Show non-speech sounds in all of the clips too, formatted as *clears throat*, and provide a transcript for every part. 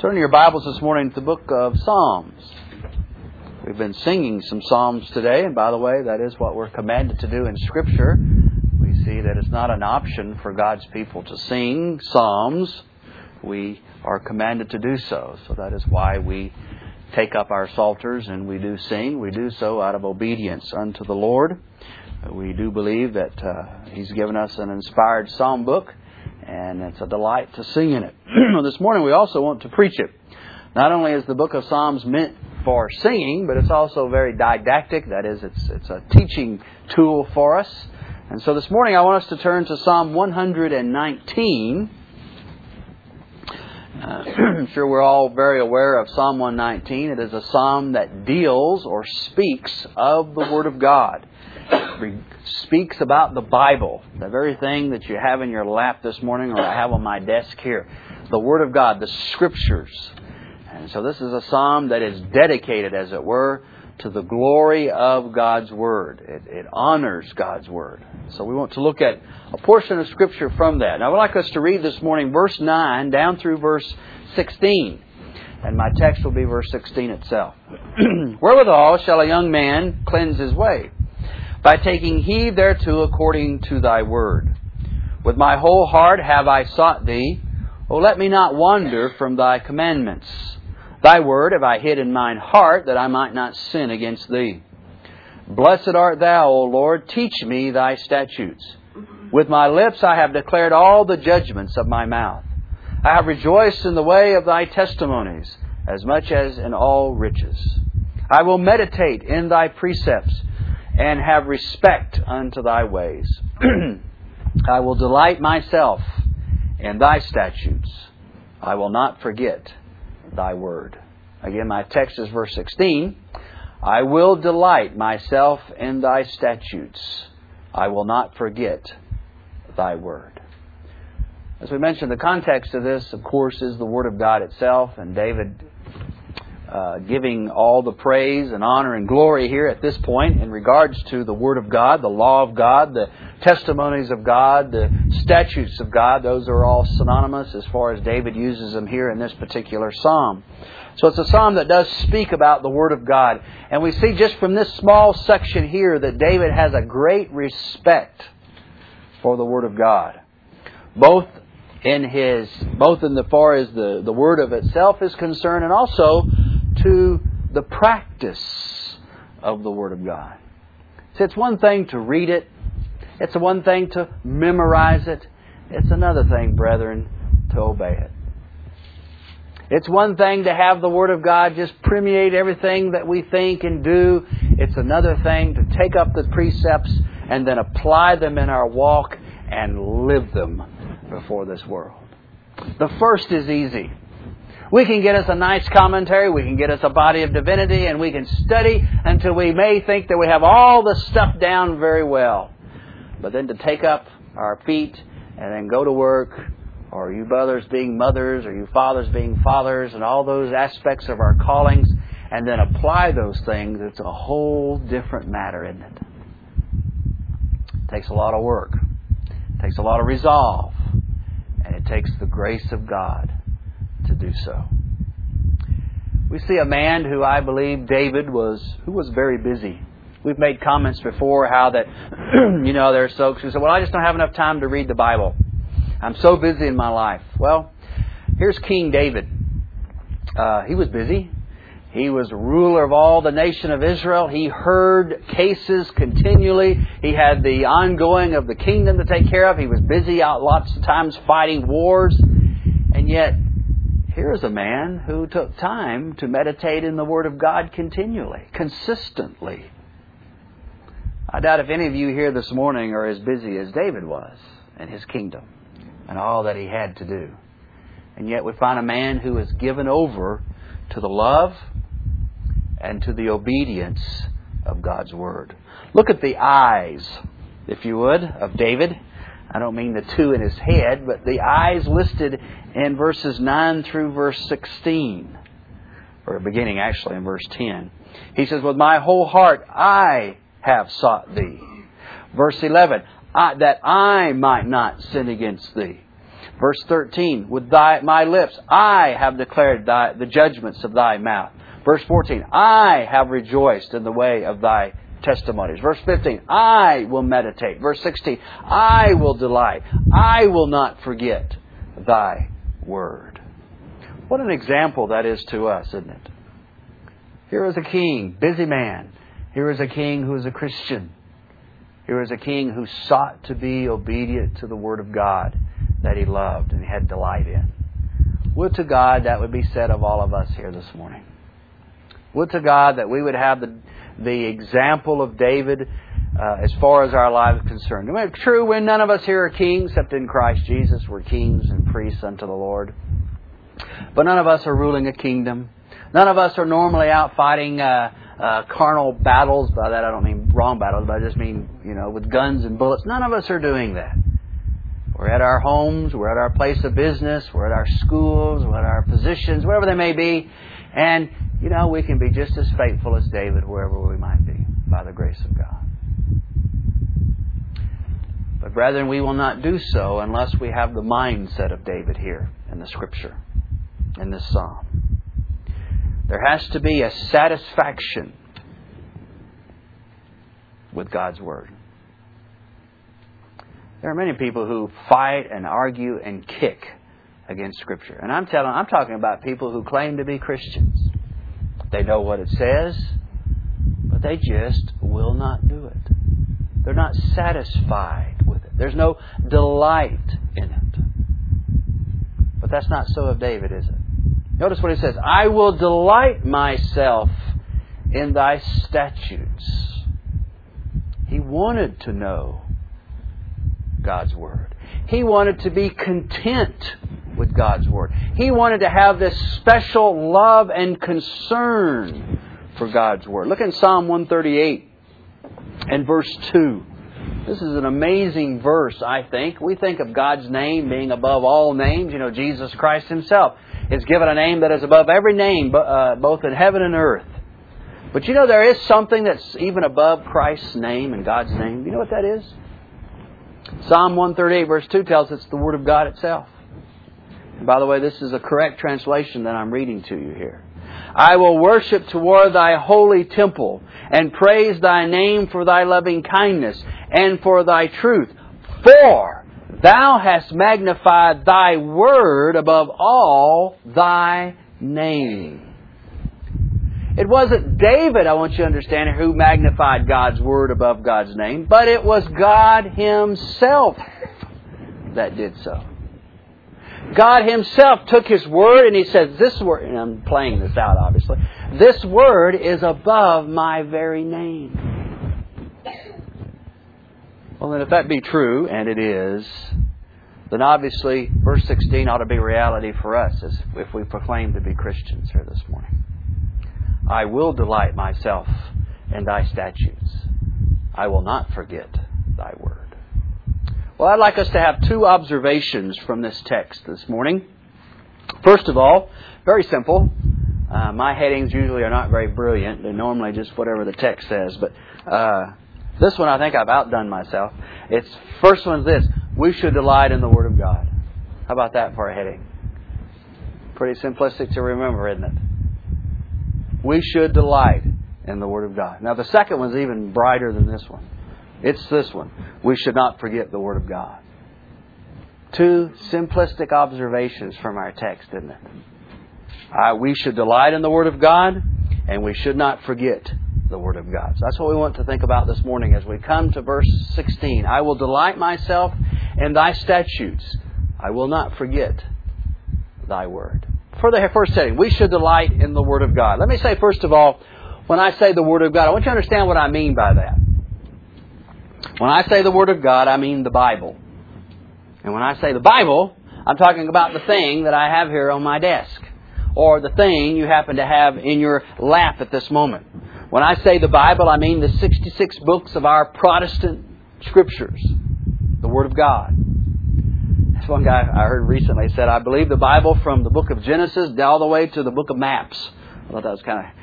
Turn your Bibles this morning to the book of Psalms. We've been singing some Psalms today, and by the way, that is what we're commanded to do in Scripture. We see that it's not an option for God's people to sing Psalms. We are commanded to do so. So that is why we take up our psalters and we do sing. We do so out of obedience unto the Lord. We do believe that uh, He's given us an inspired psalm book and it's a delight to sing in it. *clears throat* this morning we also want to preach it. Not only is the book of Psalms meant for singing, but it's also very didactic. That is, it's, it's a teaching tool for us. And so this morning I want us to turn to Psalm 119. Uh, *clears throat* I'm sure we're all very aware of Psalm 119. It is a psalm that deals or speaks of the Word of God *coughs* speaks about the Bible, the very thing that you have in your lap this morning or I have on my desk here. The Word of God, the Scriptures. And so this is a psalm that is dedicated, as it were, to the glory of God's Word. It, it honors God's Word. So we want to look at a portion of Scripture from that. Now I would like us to read this morning verse 9 down through verse 16. And my text will be verse 16 itself. *clears throat* Wherewithal shall a young man cleanse his way? By taking heed thereto according to thy word. With my whole heart have I sought thee. O let me not wander from thy commandments. Thy word have I hid in mine heart that I might not sin against thee. Blessed art thou, O Lord, teach me thy statutes. With my lips I have declared all the judgments of my mouth. I have rejoiced in the way of thy testimonies, as much as in all riches. I will meditate in thy precepts and have respect unto thy ways. *clears throat* I will delight myself in thy statutes. I will not forget thy word. Again, my text is verse 16. I will delight myself in thy statutes. I will not forget thy word. As we mentioned, the context of this, of course, is the Word of God itself, and David uh, giving all the praise and honor and glory here at this point in regards to the Word of God, the law of God, the testimonies of God, the statutes of God. Those are all synonymous as far as David uses them here in this particular psalm. So it's a psalm that does speak about the Word of God. And we see just from this small section here that David has a great respect for the Word of God. Both in his, both in the far as the, the Word of itself is concerned and also to the practice of the Word of God. See, it's one thing to read it, it's one thing to memorize it, it's another thing, brethren, to obey it. It's one thing to have the Word of God just permeate everything that we think and do. It's another thing to take up the precepts and then apply them in our walk and live them before this world. The first is easy. We can get us a nice commentary, we can get us a body of divinity, and we can study until we may think that we have all the stuff down very well. But then to take up our feet and then go to work, or you brothers being mothers, or you fathers being fathers, and all those aspects of our callings, and then apply those things, it's a whole different matter, isn't it? It takes a lot of work. It takes a lot of resolve. And it takes the grace of God to do so. We see a man who I believe David was, who was very busy. We've made comments before how that, *clears throat* you know, there are folks who say, well, I just don't have enough time to read the Bible. I'm so busy in my life. Well, here's King David. Uh, he was busy. He was ruler of all the nation of Israel. He heard cases continually. He had the ongoing of the kingdom to take care of. He was busy out lots of times fighting wars. And yet, here is a man who took time to meditate in the Word of God continually, consistently. I doubt if any of you here this morning are as busy as David was in his kingdom and all that he had to do. And yet we find a man who is given over to the love and to the obedience of God's Word. Look at the eyes, if you would, of David. I don't mean the two in his head, but the eyes listed in verses 9 through verse 16, or beginning actually in verse 10. He says, With my whole heart I have sought thee. Verse 11, I, that I might not sin against thee. Verse 13, with thy, my lips I have declared thy, the judgments of thy mouth. Verse 14, I have rejoiced in the way of thy testimonies. Verse 15, I will meditate. Verse 16, I will delight. I will not forget thy word. What an example that is to us, isn't it? Here is a king, busy man. Here is a king who is a Christian. Here is a king who sought to be obedient to the word of God that he loved and had delight in. Would to God that would be said of all of us here this morning. Would to God that we would have the, the example of David uh, as far as our lives are concerned. True, when none of us here are kings, except in Christ Jesus, we're kings and priests unto the Lord. But none of us are ruling a kingdom. None of us are normally out fighting uh, uh, carnal battles. By that I don't mean wrong battles, but I just mean, you know, with guns and bullets. None of us are doing that. We're at our homes, we're at our place of business, we're at our schools, we're at our positions, whatever they may be. And, you know, we can be just as faithful as David wherever we might be by the grace of God. But, brethren, we will not do so unless we have the mindset of David here in the Scripture, in this psalm. There has to be a satisfaction with God's Word. There are many people who fight and argue and kick against Scripture. And I'm telling I'm talking about people who claim to be Christians. They know what it says, but they just will not do it. They're not satisfied with it. There's no delight in it. But that's not so of David, is it? Notice what he says I will delight myself in thy statutes. He wanted to know God's Word. He wanted to be content with God's Word. He wanted to have this special love and concern for God's Word. Look in Psalm 138 and verse 2. This is an amazing verse, I think. We think of God's name being above all names. You know, Jesus Christ Himself is given a name that is above every name, uh, both in heaven and earth. But you know, there is something that's even above Christ's name and God's name. You know what that is? Psalm 138, verse 2 tells us it's the Word of God itself. By the way, this is a correct translation that I'm reading to you here. I will worship toward thy holy temple and praise thy name for thy loving kindness and for thy truth. For thou hast magnified thy word above all thy name. It wasn't David, I want you to understand, who magnified God's word above God's name, but it was God Himself that did so. God Himself took His word and He says, This word, and I'm playing this out obviously, this word is above my very name. Well, then, if that be true, and it is, then obviously verse 16 ought to be reality for us as if we proclaim to be Christians here this morning. I will delight myself in thy statutes. I will not forget thy word. Well, I'd like us to have two observations from this text this morning. First of all, very simple. Uh, my headings usually are not very brilliant. They're normally just whatever the text says. But uh, this one, I think I've outdone myself. It's first one's this: we should delight in the Word of God. How about that for a heading? Pretty simplistic to remember, isn't it? We should delight in the Word of God. Now, the second one's even brighter than this one. It's this one. We should not forget the Word of God. Two simplistic observations from our text, isn't it? Uh, we should delight in the Word of God, and we should not forget the Word of God. So that's what we want to think about this morning as we come to verse 16. I will delight myself in thy statutes. I will not forget thy word for the first setting, we should delight in the Word of God. Let me say, first of all, when I say the Word of God, I want you to understand what I mean by that. When I say the Word of God, I mean the Bible. And when I say the Bible, I'm talking about the thing that I have here on my desk, or the thing you happen to have in your lap at this moment. When I say the Bible, I mean the 66 books of our Protestant scriptures, the Word of God one guy I heard recently said, I believe the Bible from the book of Genesis all the way to the book of maps. I thought that was kind of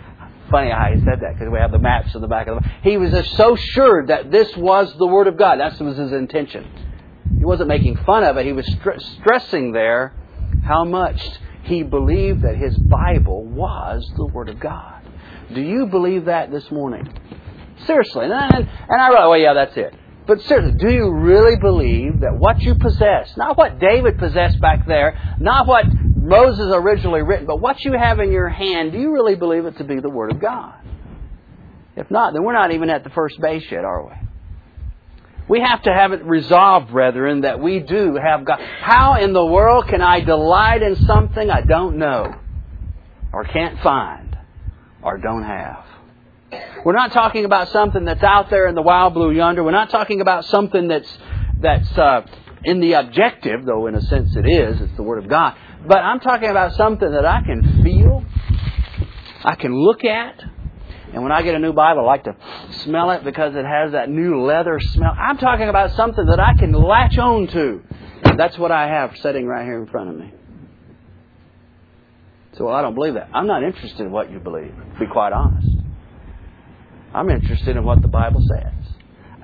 funny how he said that because we have the maps in the back of the He was just so sure that this was the Word of God. That was his intention. he wasn't making fun of it. He was str- stressing there how much he believed that his Bible was the Word of God. Do you believe that this morning? Seriously. And, and, and I wrote, well, yeah, that's it. But seriously, do you really believe that what you possess, not what David possessed back there, not what Moses originally written, but what you have in your hand, do you really believe it to be the Word of God? If not, then we're not even at the first base yet, are we? We have to have it resolved, brethren, that we do have God. How in the world can I delight in something I don't know, or can't find, or don't have? We're not talking about something that's out there in the wild blue yonder. We're not talking about something that's that's uh, in the objective, though in a sense it is. It's the Word of God. But I'm talking about something that I can feel, I can look at, and when I get a new Bible, I like to smell it because it has that new leather smell. I'm talking about something that I can latch on to. That's what I have sitting right here in front of me. So, well, I don't believe that. I'm not interested in what you believe, to be quite honest. I'm interested in what the Bible says.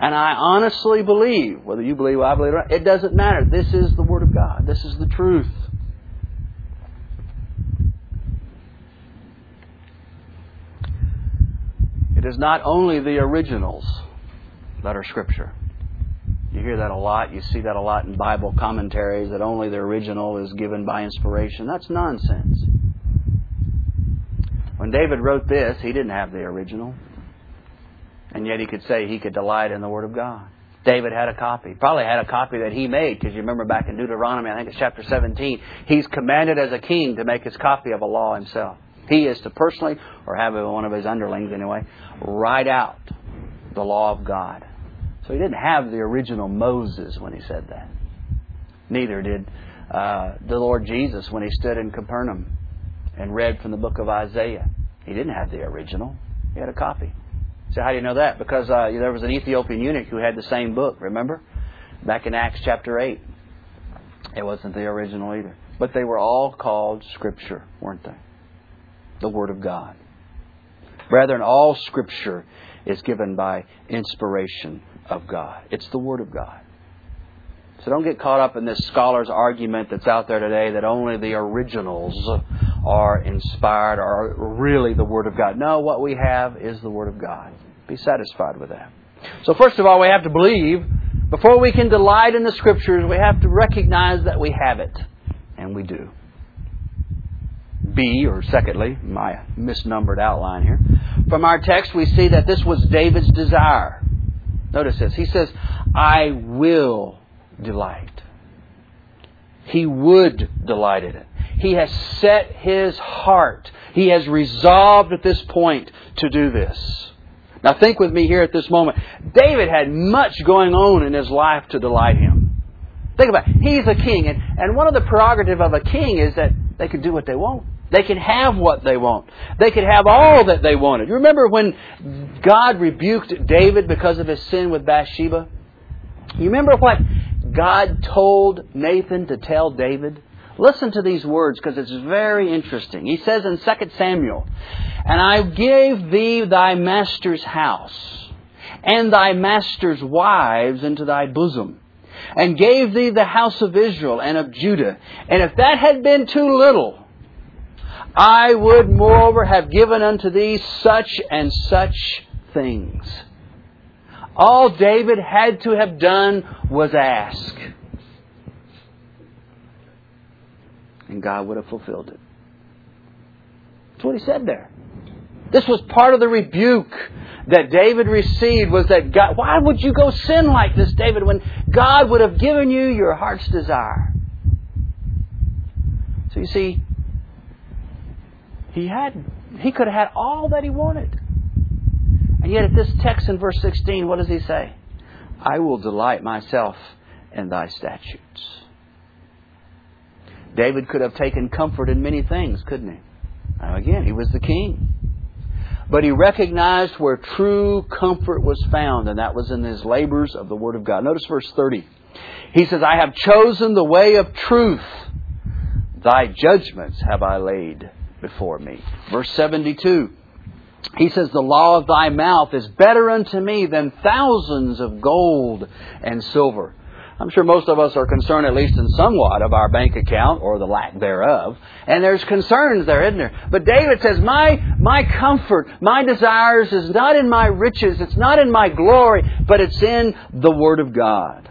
And I honestly believe, whether you believe or I believe, it doesn't matter. This is the Word of God. This is the truth. It is not only the originals that are Scripture. You hear that a lot. You see that a lot in Bible commentaries that only the original is given by inspiration. That's nonsense. When David wrote this, he didn't have the original. And yet he could say he could delight in the Word of God. David had a copy. Probably had a copy that he made, because you remember back in Deuteronomy, I think it's chapter 17, he's commanded as a king to make his copy of a law himself. He is to personally, or have one of his underlings anyway, write out the law of God. So he didn't have the original Moses when he said that. Neither did uh, the Lord Jesus when he stood in Capernaum and read from the book of Isaiah. He didn't have the original. He had a copy. So how do you know that? Because uh, there was an Ethiopian eunuch who had the same book, remember? Back in Acts chapter 8. It wasn't the original either. But they were all called Scripture, weren't they? The Word of God. Brethren, all Scripture is given by inspiration of God. It's the Word of God. So don't get caught up in this scholar's argument that's out there today that only the originals are inspired or really the Word of God. No, what we have is the Word of God. Be satisfied with that. So, first of all, we have to believe. Before we can delight in the Scriptures, we have to recognize that we have it. And we do. B, or secondly, my misnumbered outline here. From our text, we see that this was David's desire. Notice this. He says, I will delight. He would delight in it. He has set his heart. He has resolved at this point to do this. Now think with me here at this moment. David had much going on in his life to delight him. Think about it. He's a king, and, and one of the prerogative of a king is that they can do what they want. They can have what they want. They could have all that they wanted. You remember when God rebuked David because of his sin with Bathsheba? You remember what God told Nathan to tell David? Listen to these words because it's very interesting. He says in 2 Samuel, And I gave thee thy master's house and thy master's wives into thy bosom and gave thee the house of Israel and of Judah. And if that had been too little, I would moreover have given unto thee such and such things. All David had to have done was ask. And God would have fulfilled it. That's what he said there. This was part of the rebuke that David received was that God, why would you go sin like this, David, when God would have given you your heart's desire? So you see, he had he could have had all that he wanted. And yet at this text in verse 16, what does he say? I will delight myself in thy statutes. David could have taken comfort in many things, couldn't he? Now again, he was the king. But he recognized where true comfort was found, and that was in his labors of the Word of God. Notice verse 30. He says, I have chosen the way of truth. Thy judgments have I laid before me. Verse 72. He says, The law of thy mouth is better unto me than thousands of gold and silver. I'm sure most of us are concerned, at least in somewhat, of our bank account or the lack thereof. And there's concerns there, isn't there? But David says, my, my comfort, my desires is not in my riches, it's not in my glory, but it's in the Word of God.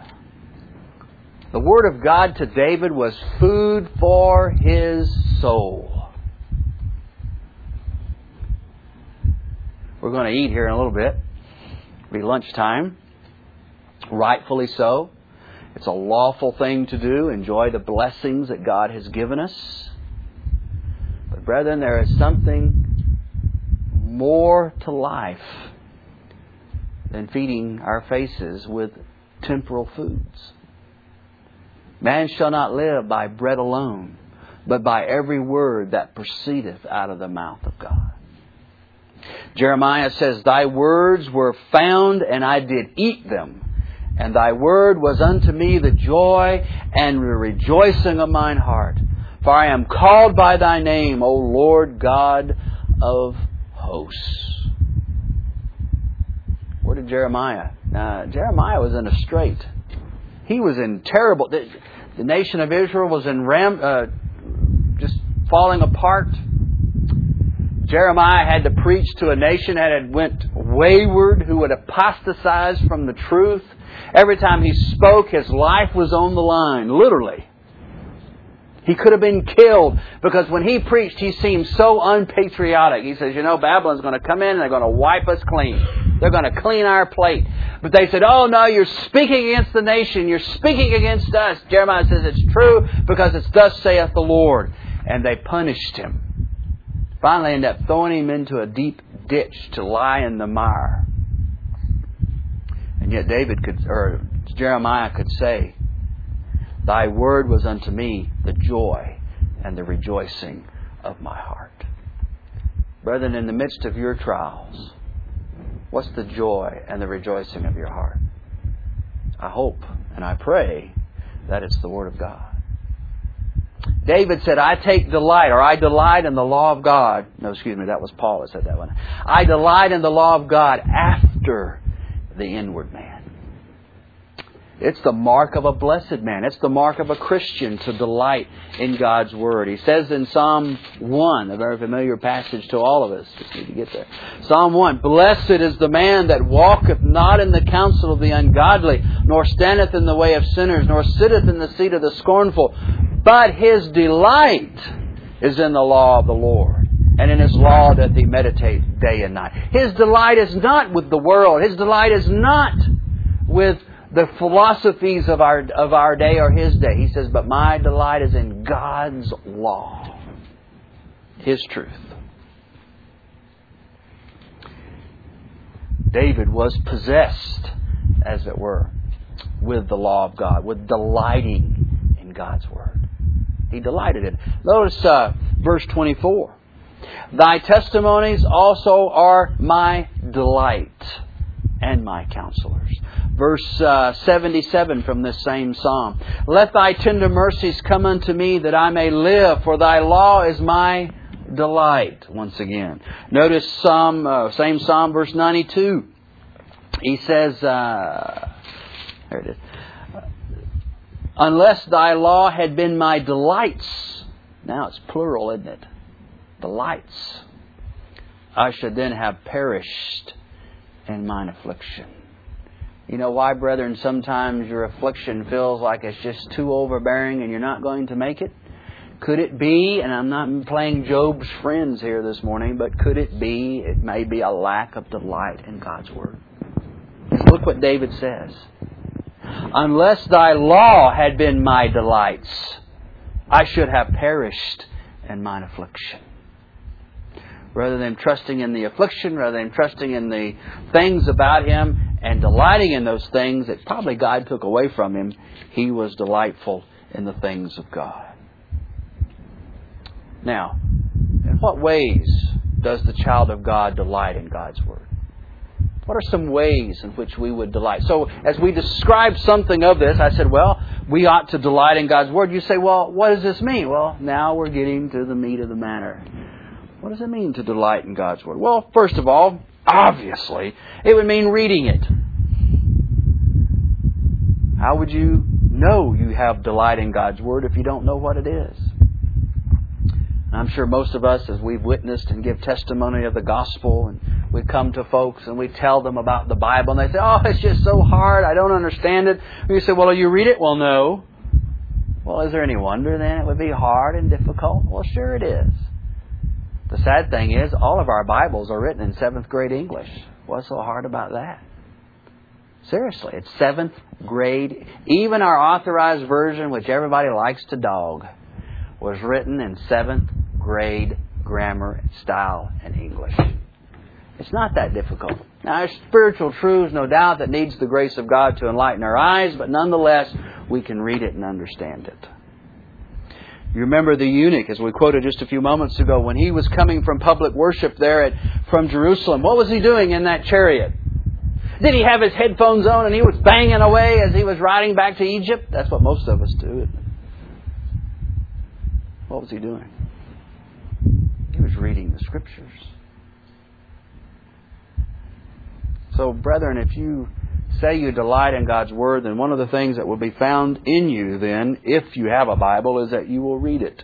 The Word of God to David was food for his soul. We're going to eat here in a little bit. It'll be lunchtime. Rightfully so. It's a lawful thing to do. Enjoy the blessings that God has given us. But, brethren, there is something more to life than feeding our faces with temporal foods. Man shall not live by bread alone, but by every word that proceedeth out of the mouth of God. Jeremiah says, Thy words were found, and I did eat them. And thy word was unto me the joy and the rejoicing of mine heart. For I am called by thy name, O Lord God of hosts. Where did Jeremiah? Now, Jeremiah was in a strait. He was in terrible. The, the nation of Israel was in ram, uh, just falling apart. Jeremiah had to preach to a nation that had went wayward, who had apostatized from the truth. Every time he spoke, his life was on the line, literally. He could have been killed because when he preached, he seemed so unpatriotic. He says, You know, Babylon's going to come in and they're going to wipe us clean. They're going to clean our plate. But they said, Oh, no, you're speaking against the nation. You're speaking against us. Jeremiah says, It's true because it's thus saith the Lord. And they punished him. Finally, end up throwing him into a deep ditch to lie in the mire. And yet David could, or Jeremiah could say, Thy word was unto me the joy and the rejoicing of my heart. Brethren, in the midst of your trials, what's the joy and the rejoicing of your heart? I hope and I pray that it's the Word of God. David said, I take delight, or I delight in the law of God. No, excuse me, that was Paul that said that one. I delight in the law of God after the inward man. It's the mark of a blessed man. It's the mark of a Christian to delight in God's Word. He says in Psalm 1, a very familiar passage to all of us. Just need to get there. Psalm 1, Blessed is the man that walketh not in the counsel of the ungodly, nor standeth in the way of sinners, nor sitteth in the seat of the scornful, but his delight is in the law of the Lord. And in his law doth he meditate day and night. His delight is not with the world. His delight is not with the philosophies of our, of our day or his day. He says, But my delight is in God's law, his truth. David was possessed, as it were, with the law of God, with delighting in God's word. He delighted in. Notice uh, verse 24. Thy testimonies also are my delight and my counselors. Verse uh, 77 from this same psalm. Let thy tender mercies come unto me that I may live, for thy law is my delight. Once again. Notice Psalm, uh, same Psalm, verse 92. He says, uh, there it is. Unless thy law had been my delights, now it's plural, isn't it? Delights. I should then have perished in mine affliction. You know why, brethren, sometimes your affliction feels like it's just too overbearing and you're not going to make it? Could it be, and I'm not playing Job's friends here this morning, but could it be, it may be a lack of delight in God's Word? Look what David says. Unless thy law had been my delights, I should have perished in mine affliction. Rather than trusting in the affliction, rather than trusting in the things about him and delighting in those things that probably God took away from him, he was delightful in the things of God. Now, in what ways does the child of God delight in God's Word? What are some ways in which we would delight? So, as we describe something of this, I said, well, we ought to delight in God's Word. You say, well, what does this mean? Well, now we're getting to the meat of the matter. What does it mean to delight in God's Word? Well, first of all, obviously, it would mean reading it. How would you know you have delight in God's Word if you don't know what it is? I'm sure most of us, as we've witnessed and give testimony of the gospel, and we come to folks and we tell them about the Bible, and they say, "Oh, it's just so hard. I don't understand it." We say, "Well, you read it?" Well, no. Well, is there any wonder then it would be hard and difficult? Well, sure it is. The sad thing is, all of our Bibles are written in seventh grade English. What's so hard about that? Seriously, it's seventh grade. Even our authorized version, which everybody likes to dog, was written in seventh grade grammar, style, and English. It's not that difficult. Now, there's spiritual truths, no doubt, that needs the grace of God to enlighten our eyes, but nonetheless, we can read it and understand it. You remember the eunuch, as we quoted just a few moments ago, when he was coming from public worship there at, from Jerusalem. What was he doing in that chariot? Did he have his headphones on and he was banging away as he was riding back to Egypt? That's what most of us do. What was he doing? He was reading the scriptures. So, brethren, if you say you delight in God's Word, then one of the things that will be found in you then, if you have a Bible, is that you will read it.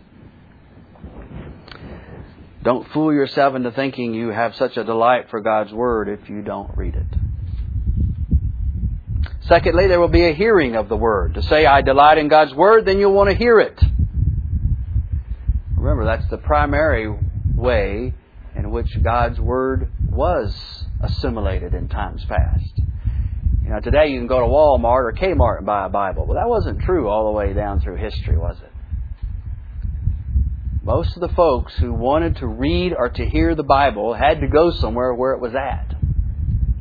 Don't fool yourself into thinking you have such a delight for God's Word if you don't read it. Secondly, there will be a hearing of the Word. To say, I delight in God's Word, then you'll want to hear it. Remember, that's the primary way in which God's Word was assimilated in times past. You know, today you can go to Walmart or Kmart and buy a Bible. Well, that wasn't true all the way down through history, was it? Most of the folks who wanted to read or to hear the Bible had to go somewhere where it was at,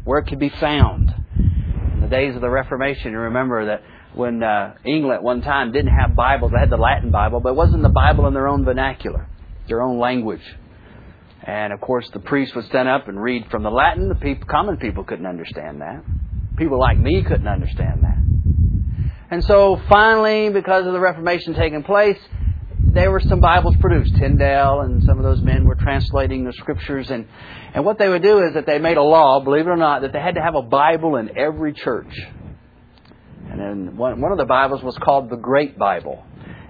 where it could be found. In the days of the Reformation, you remember that when uh, England at one time didn't have Bibles, they had the Latin Bible, but it wasn't the Bible in their own vernacular, their own language. And of course, the priest would stand up and read from the Latin. The people, common people couldn't understand that. People like me couldn't understand that. And so finally, because of the Reformation taking place, there were some Bibles produced. Tyndale and some of those men were translating the scriptures. And, and what they would do is that they made a law, believe it or not, that they had to have a Bible in every church. And then one, one of the Bibles was called the Great Bible.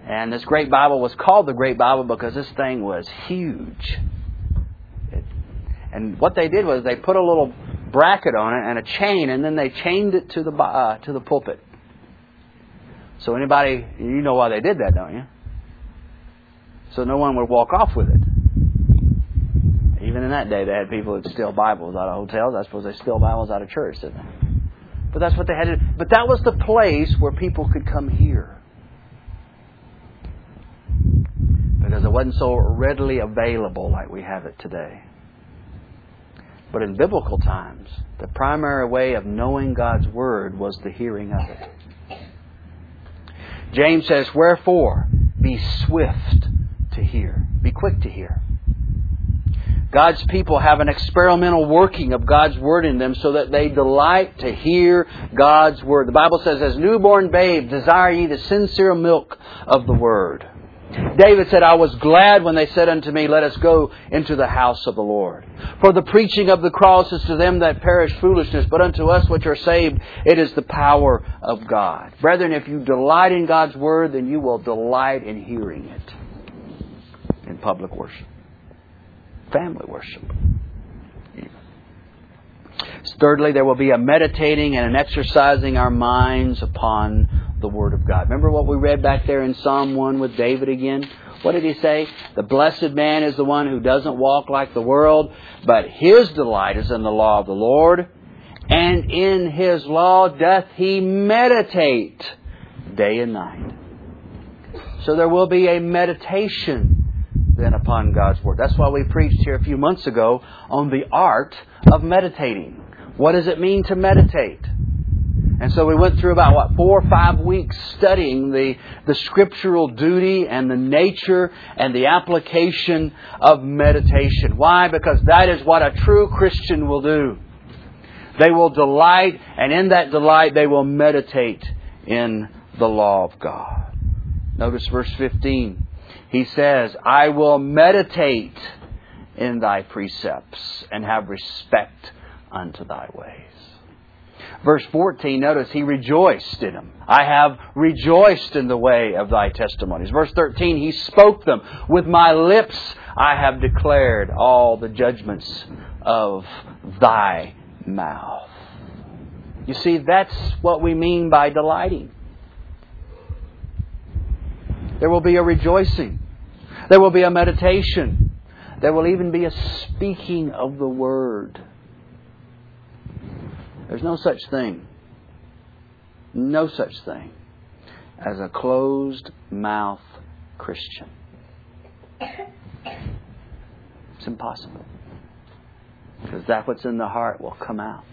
And this Great Bible was called the Great Bible because this thing was huge. It, and what they did was they put a little bracket on it and a chain, and then they chained it to the uh, to the pulpit. So anybody, you know why they did that, don't you? So no one would walk off with it. Even in that day, they had people that steal Bibles out of hotels. I suppose they steal Bibles out of church, didn't they? But that's what they had to. But that was the place where people could come here. Because it wasn't so readily available like we have it today. But in biblical times, the primary way of knowing God's Word was the hearing of it. James says, Wherefore, be swift to hear, be quick to hear. God's people have an experimental working of God's Word in them so that they delight to hear God's Word. The Bible says, As newborn babes, desire ye the sincere milk of the Word. David said, I was glad when they said unto me, Let us go into the house of the Lord. For the preaching of the cross is to them that perish foolishness, but unto us which are saved, it is the power of God. Brethren, if you delight in God's Word, then you will delight in hearing it in public worship, family worship. Thirdly, there will be a meditating and an exercising our minds upon the Word of God. Remember what we read back there in Psalm 1 with David again? What did he say? The blessed man is the one who doesn't walk like the world, but his delight is in the law of the Lord, and in his law doth he meditate day and night. So there will be a meditation then upon God's Word. That's why we preached here a few months ago on the art of meditating. What does it mean to meditate? And so we went through about, what, four or five weeks studying the, the scriptural duty and the nature and the application of meditation. Why? Because that is what a true Christian will do. They will delight, and in that delight they will meditate in the law of God. Notice verse 15. He says, I will meditate in thy precepts and have respect unto thy ways. Verse 14, notice he rejoiced in them. I have rejoiced in the way of thy testimonies. Verse 13, he spoke them. With my lips I have declared all the judgments of thy mouth. You see, that's what we mean by delighting. There will be a rejoicing. There will be a meditation. There will even be a speaking of the Word. There's no such thing, no such thing as a closed mouth Christian. It's impossible. Because that what's in the heart will come out.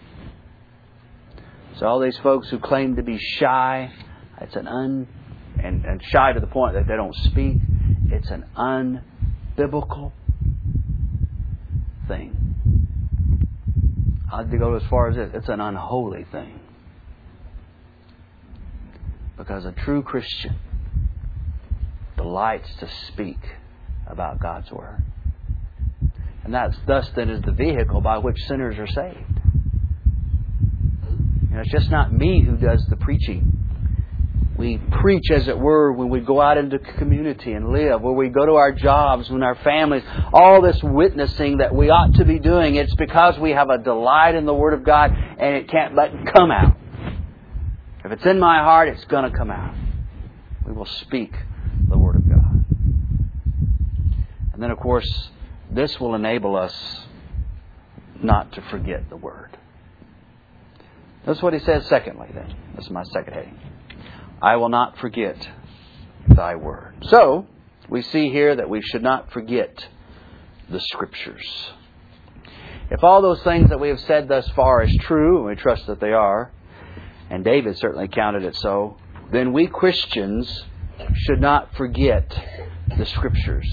So all these folks who claim to be shy, it's an and, and shy to the point that they don't speak, it's an unbiblical thing. I'd go as far as this. It's an unholy thing. Because a true Christian delights to speak about God's Word. And that's thus then is the vehicle by which sinners are saved. You know, it's just not me who does the preaching we preach, as it were, when we go out into community and live, where we go to our jobs, when our families, all this witnessing that we ought to be doing, it's because we have a delight in the Word of God and it can't but come out. If it's in my heart, it's going to come out. We will speak the Word of God. And then, of course, this will enable us not to forget the Word. That's what he says secondly, then. This is my second heading. I will not forget thy word. So, we see here that we should not forget the Scriptures. If all those things that we have said thus far is true, and we trust that they are, and David certainly counted it so, then we Christians should not forget the Scriptures.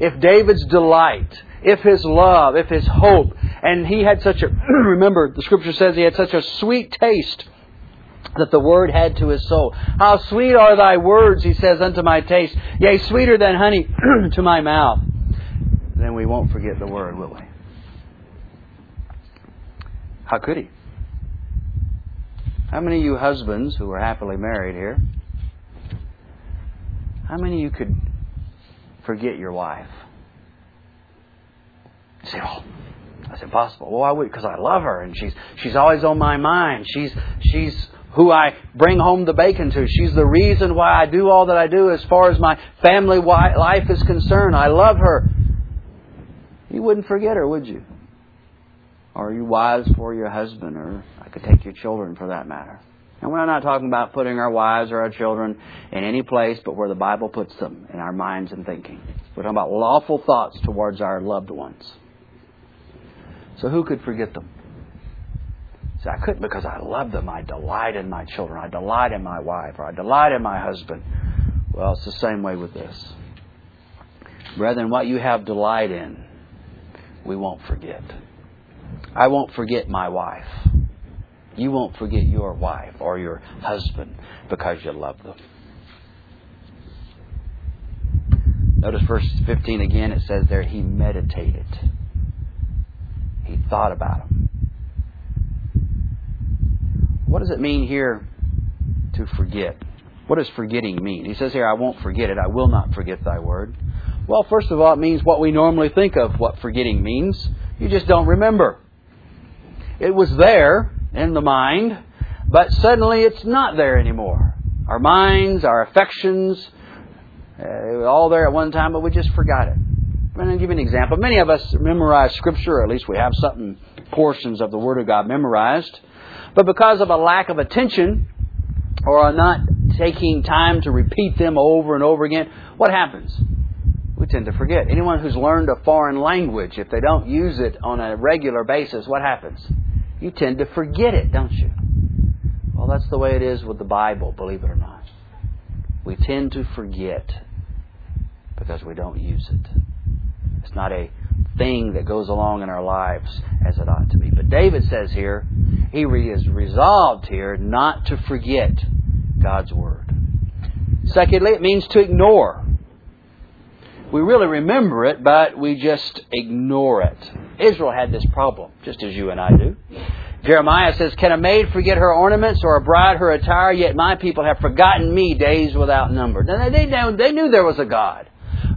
If David's delight, if his love, if his hope, and he had such a, *clears throat* remember, the Scripture says he had such a sweet taste that the word had to his soul. How sweet are thy words, he says, unto my taste, yea, sweeter than honey *clears throat* to my mouth. Then we won't forget the word, will we? How could he? How many of you husbands who are happily married here, how many of you could forget your wife? You say, oh, that's impossible. Well, why would? Because I love her, and she's she's always on my mind. She's she's who I bring home the bacon to. She's the reason why I do all that I do as far as my family life is concerned. I love her. You wouldn't forget her, would you? Are you wives for your husband, or I could take your children for that matter. And we're not talking about putting our wives or our children in any place but where the Bible puts them in our minds and thinking. We're talking about lawful thoughts towards our loved ones. So who could forget them? See, I couldn't because I love them. I delight in my children. I delight in my wife, or I delight in my husband. Well, it's the same way with this. Brethren, what you have delight in, we won't forget. I won't forget my wife. You won't forget your wife or your husband because you love them. Notice verse 15 again, it says there, he meditated. He thought about them. What does it mean here to forget? What does forgetting mean? He says here, I won't forget it. I will not forget thy word. Well, first of all, it means what we normally think of what forgetting means. You just don't remember. It was there in the mind, but suddenly it's not there anymore. Our minds, our affections, uh, it was all there at one time, but we just forgot it. I'm going to give you an example. Many of us memorize Scripture, or at least we have something, portions of the Word of God memorized. But because of a lack of attention or not taking time to repeat them over and over again, what happens? We tend to forget. Anyone who's learned a foreign language, if they don't use it on a regular basis, what happens? You tend to forget it, don't you? Well, that's the way it is with the Bible, believe it or not. We tend to forget because we don't use it. It's not a thing that goes along in our lives as it ought to be. But David says here, he is resolved here not to forget God's Word. Secondly, it means to ignore. We really remember it, but we just ignore it. Israel had this problem, just as you and I do. Jeremiah says, Can a maid forget her ornaments or a bride her attire? Yet my people have forgotten me days without number. Now, they, they knew there was a God.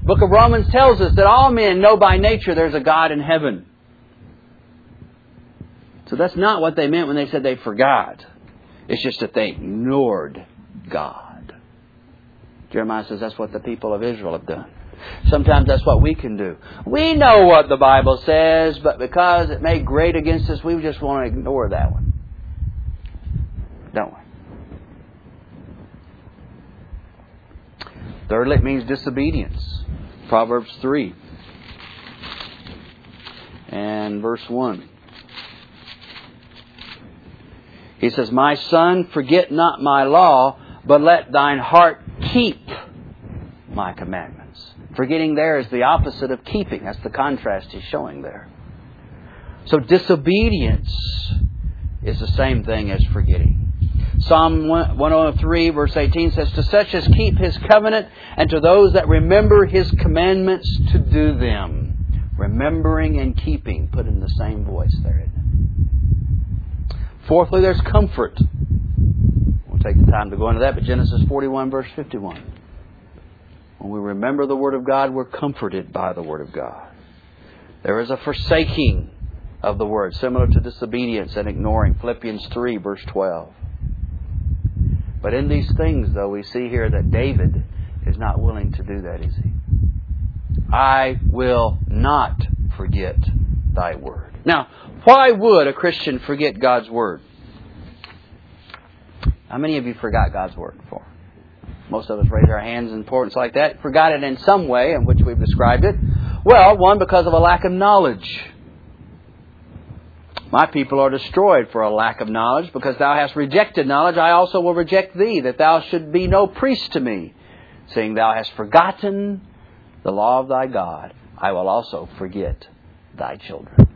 Book of Romans tells us that all men know by nature there's a God in heaven. So that's not what they meant when they said they forgot. It's just that they ignored God. Jeremiah says that's what the people of Israel have done. Sometimes that's what we can do. We know what the Bible says, but because it may grate against us, we just want to ignore that one. Don't we? Thirdly, it means disobedience. Proverbs 3 and verse 1. He says, My son, forget not my law, but let thine heart keep my commandments. Forgetting there is the opposite of keeping. That's the contrast he's showing there. So disobedience is the same thing as forgetting. Psalm 103, verse 18 says, To such as keep his covenant, and to those that remember his commandments to do them. Remembering and keeping, put in the same voice there. Fourthly, there's comfort. We'll take the time to go into that, but Genesis 41, verse 51. When we remember the Word of God, we're comforted by the Word of God. There is a forsaking of the Word, similar to disobedience and ignoring. Philippians 3, verse 12. But in these things, though, we see here that David is not willing to do that, is he? I will not forget thy word. Now, why would a Christian forget God's Word? How many of you forgot God's Word before? Most of us raise our hands in importance like that. Forgot it in some way in which we've described it. Well, one, because of a lack of knowledge. My people are destroyed for a lack of knowledge. Because thou hast rejected knowledge, I also will reject thee, that thou should be no priest to me. Seeing thou hast forgotten the law of thy God, I will also forget thy children.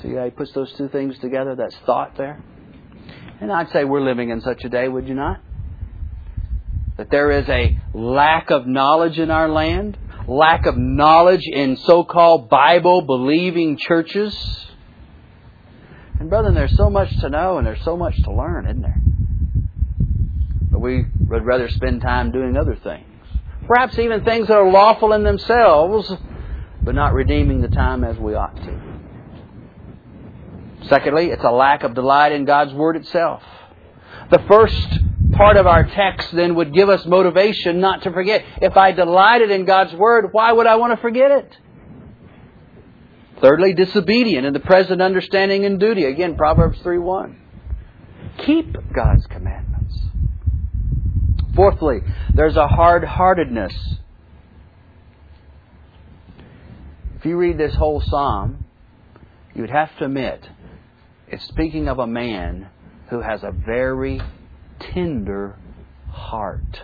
See how he puts those two things together? That's thought there. And I'd say we're living in such a day, would you not? That there is a lack of knowledge in our land, lack of knowledge in so called Bible believing churches. And, brethren, there's so much to know and there's so much to learn, isn't there? But we would rather spend time doing other things. Perhaps even things that are lawful in themselves, but not redeeming the time as we ought to. Secondly, it's a lack of delight in God's Word itself. The first part of our text then would give us motivation not to forget. If I delighted in God's Word, why would I want to forget it? Thirdly, disobedient in the present understanding and duty. Again, Proverbs 3 1. Keep God's commandments. Fourthly, there's a hard heartedness. If you read this whole psalm, you'd have to admit it's speaking of a man who has a very tender heart.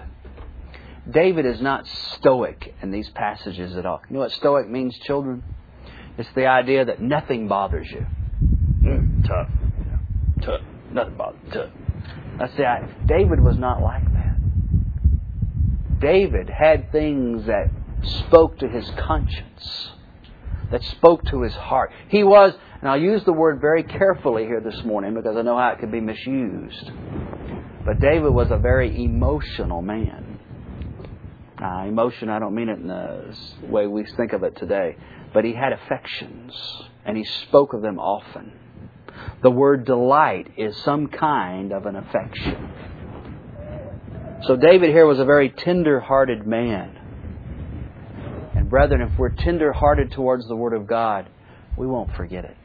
David is not stoic in these passages at all. You know what stoic means, children? It's the idea that nothing bothers you. Mm, tough. tough. Nothing bothers. Tough. That's the idea. David was not like that. David had things that spoke to his conscience, that spoke to his heart. He was and I'll use the word very carefully here this morning because I know how it can be misused. But David was a very emotional man. Now, emotion, I don't mean it in the way we think of it today, but he had affections, and he spoke of them often. The word delight is some kind of an affection. So David here was a very tender hearted man. And brethren, if we're tender hearted towards the Word of God, we won't forget it.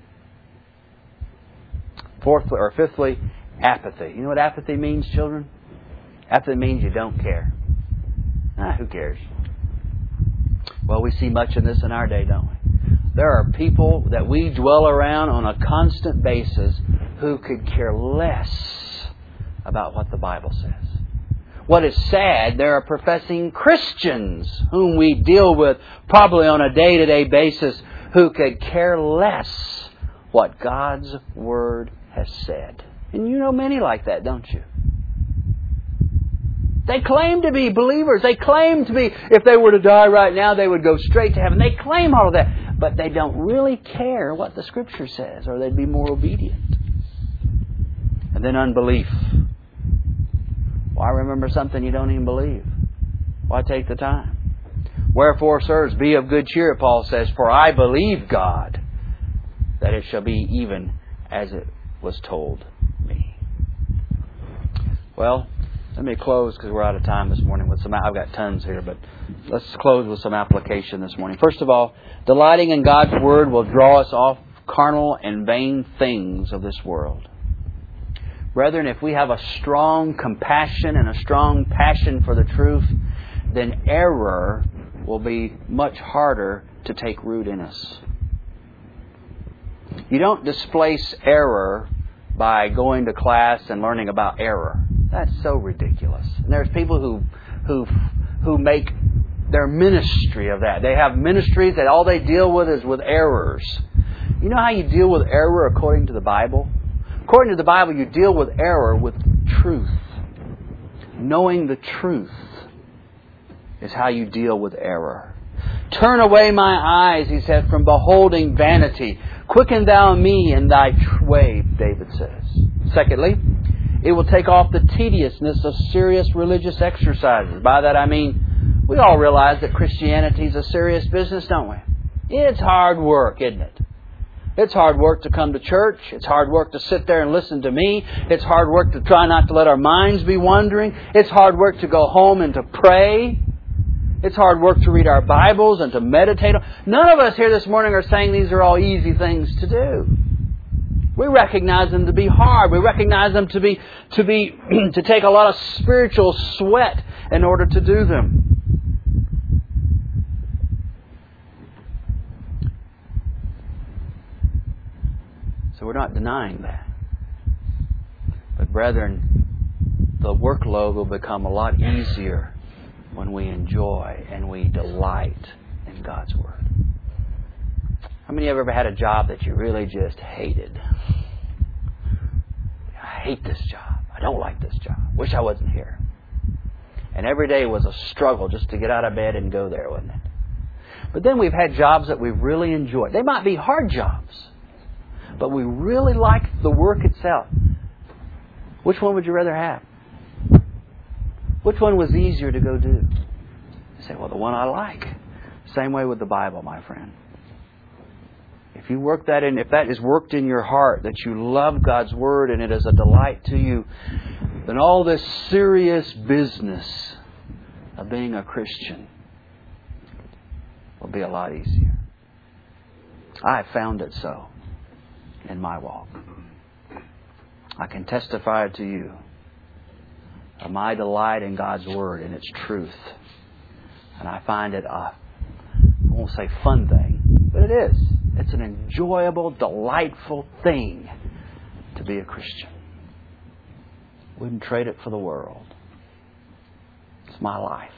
Fourthly, or fifthly, apathy. You know what apathy means, children? Apathy means you don't care. Ah, who cares? Well, we see much of this in our day, don't we? There are people that we dwell around on a constant basis who could care less about what the Bible says. What is sad, there are professing Christians whom we deal with probably on a day to day basis who could care less what God's Word has said. And you know many like that, don't you? They claim to be believers. They claim to be, if they were to die right now, they would go straight to heaven. They claim all of that. But they don't really care what the Scripture says, or they'd be more obedient. And then unbelief. Why remember something you don't even believe? Why take the time? Wherefore, sirs, be of good cheer, Paul says, for I believe God that it shall be even as it was told me. Well, let me close because we're out of time this morning with some. I've got tons here, but let's close with some application this morning. First of all, delighting in God's Word will draw us off carnal and vain things of this world. Brethren, if we have a strong compassion and a strong passion for the truth, then error will be much harder to take root in us. You don't displace error by going to class and learning about error. That's so ridiculous. And there's people who who who make their ministry of that. They have ministries that all they deal with is with errors. You know how you deal with error according to the Bible? According to the Bible, you deal with error with truth. Knowing the truth is how you deal with error. Turn away my eyes, he said, from beholding vanity. Quicken thou me in thy way, David says. Secondly, it will take off the tediousness of serious religious exercises. By that I mean, we all realize that Christianity is a serious business, don't we? It's hard work, isn't it? It's hard work to come to church. It's hard work to sit there and listen to me. It's hard work to try not to let our minds be wandering. It's hard work to go home and to pray. It's hard work to read our Bibles and to meditate. None of us here this morning are saying these are all easy things to do. We recognize them to be hard. We recognize them to be to be *clears throat* to take a lot of spiritual sweat in order to do them. So we're not denying that. But brethren, the workload will become a lot easier when we enjoy and we delight in God's Word. How many of you ever had a job that you really just hated? I hate this job. I don't like this job. Wish I wasn't here. And every day was a struggle just to get out of bed and go there, wasn't it? But then we've had jobs that we've really enjoyed. They might be hard jobs, but we really like the work itself. Which one would you rather have? Which one was easier to go do? You say, well, the one I like. Same way with the Bible, my friend. If you work that in, if that is worked in your heart, that you love God's Word and it is a delight to you, then all this serious business of being a Christian will be a lot easier. I found it so in my walk. I can testify to you of my delight in God's Word and its truth. And I find it a, I won't say fun thing, but it is. It's an enjoyable, delightful thing to be a Christian. Wouldn't trade it for the world. It's my life.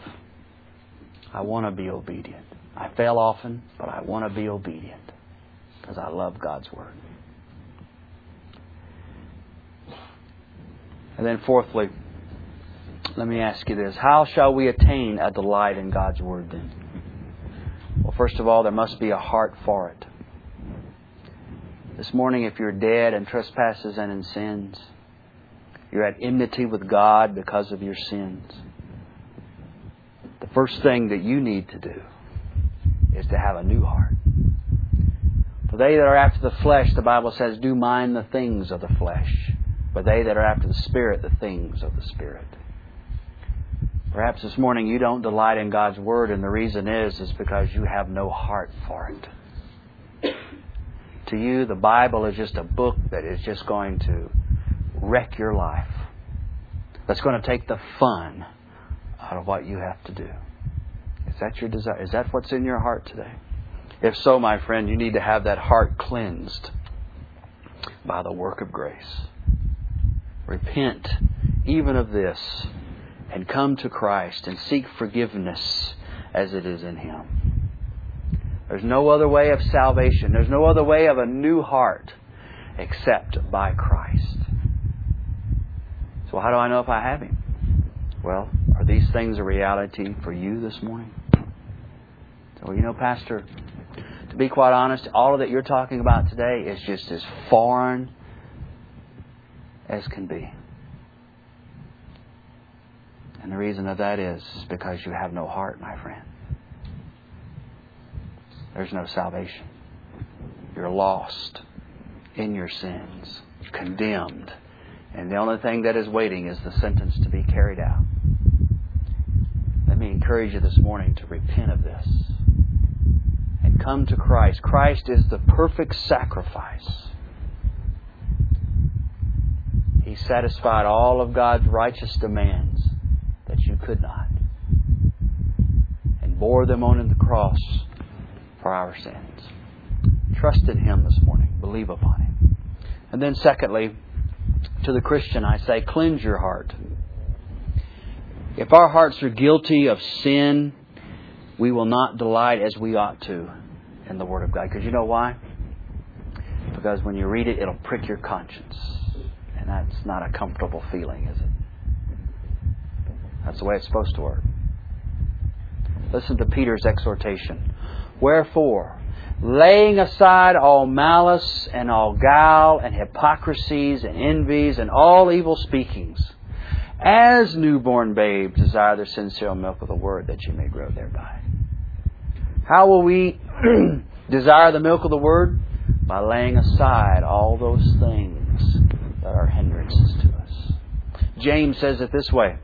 I want to be obedient. I fail often, but I want to be obedient because I love God's Word. And then, fourthly, let me ask you this. How shall we attain a delight in God's Word then? Well, first of all, there must be a heart for it. This morning, if you're dead in trespasses and in sins, you're at enmity with God because of your sins. The first thing that you need to do is to have a new heart. For they that are after the flesh, the Bible says, do mind the things of the flesh. But they that are after the Spirit, the things of the Spirit. Perhaps this morning you don't delight in God's Word, and the reason is, is because you have no heart for it. To you, the Bible is just a book that is just going to wreck your life. That's going to take the fun out of what you have to do. Is that your desire? Is that what's in your heart today? If so, my friend, you need to have that heart cleansed by the work of grace. Repent even of this and come to Christ and seek forgiveness as it is in Him. There's no other way of salvation. There's no other way of a new heart except by Christ. So, how do I know if I have Him? Well, are these things a reality for you this morning? So, you know, Pastor, to be quite honest, all that you're talking about today is just as foreign as can be. And the reason of that is because you have no heart, my friend. There's no salvation. You're lost in your sins, condemned. And the only thing that is waiting is the sentence to be carried out. Let me encourage you this morning to repent of this and come to Christ. Christ is the perfect sacrifice. He satisfied all of God's righteous demands that you could not and bore them on the cross for our sins. Trust in Him this morning. Believe upon Him. And then, secondly, to the Christian, I say, cleanse your heart. If our hearts are guilty of sin, we will not delight as we ought to in the Word of God. Because you know why? Because when you read it, it'll prick your conscience. And that's not a comfortable feeling, is it? That's the way it's supposed to work. Listen to Peter's exhortation. Wherefore, laying aside all malice and all guile and hypocrisies and envies and all evil speakings, as newborn babes desire the sincere milk of the word that you may grow thereby. How will we *clears throat* desire the milk of the word? By laying aside all those things that are hindrances to us. James says it this way.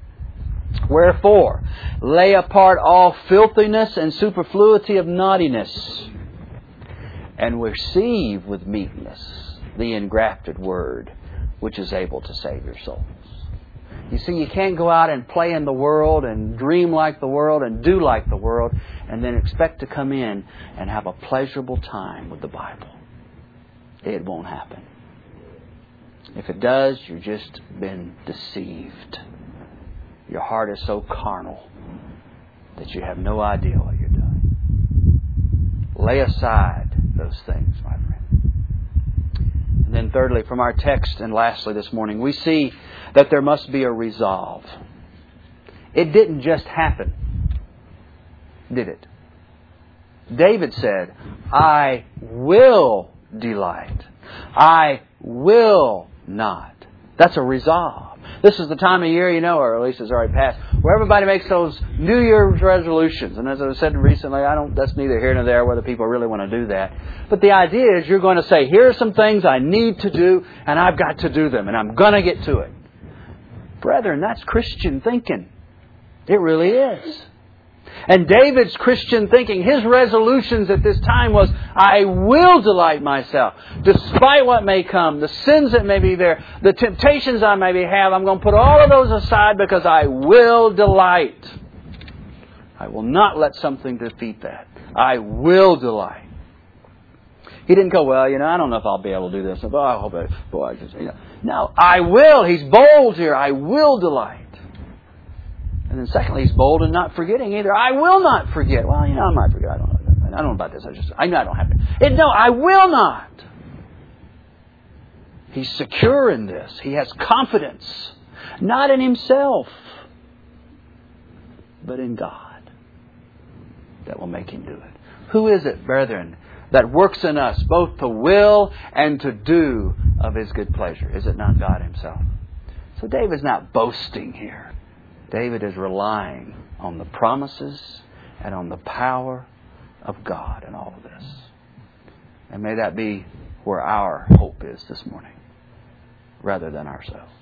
Wherefore, lay apart all filthiness and superfluity of naughtiness, and receive with meekness the engrafted word, which is able to save your souls. You see, you can't go out and play in the world and dream like the world and do like the world and then expect to come in and have a pleasurable time with the Bible. It won't happen. If it does, you've just been deceived. Your heart is so carnal that you have no idea what you're doing. Lay aside those things, my friend. And then, thirdly, from our text, and lastly this morning, we see that there must be a resolve. It didn't just happen, did it? David said, I will delight. I will not. That's a resolve. This is the time of year, you know, or at least it's already passed, where everybody makes those New Year's resolutions. And as I said recently, I don't, that's neither here nor there whether people really want to do that. But the idea is you're going to say, here are some things I need to do, and I've got to do them, and I'm going to get to it. Brethren, that's Christian thinking. It really is. And David's Christian thinking, his resolutions at this time was, I will delight myself. Despite what may come, the sins that may be there, the temptations I may have, I'm going to put all of those aside because I will delight. I will not let something defeat that. I will delight. He didn't go, well, you know, I don't know if I'll be able to do this. Oh, I hope I, boy, just, you know. No, I will. He's bold here. I will delight. And then secondly, he's bold and not forgetting either. I will not forget. Well, you know, I might forget. I don't know. I don't know about this. I just, I know I don't have to. It, no, I will not. He's secure in this. He has confidence, not in himself, but in God that will make him do it. Who is it, brethren, that works in us both to will and to do of his good pleasure? Is it not God himself? So David's not boasting here. David is relying on the promises and on the power of God in all of this. And may that be where our hope is this morning, rather than ourselves.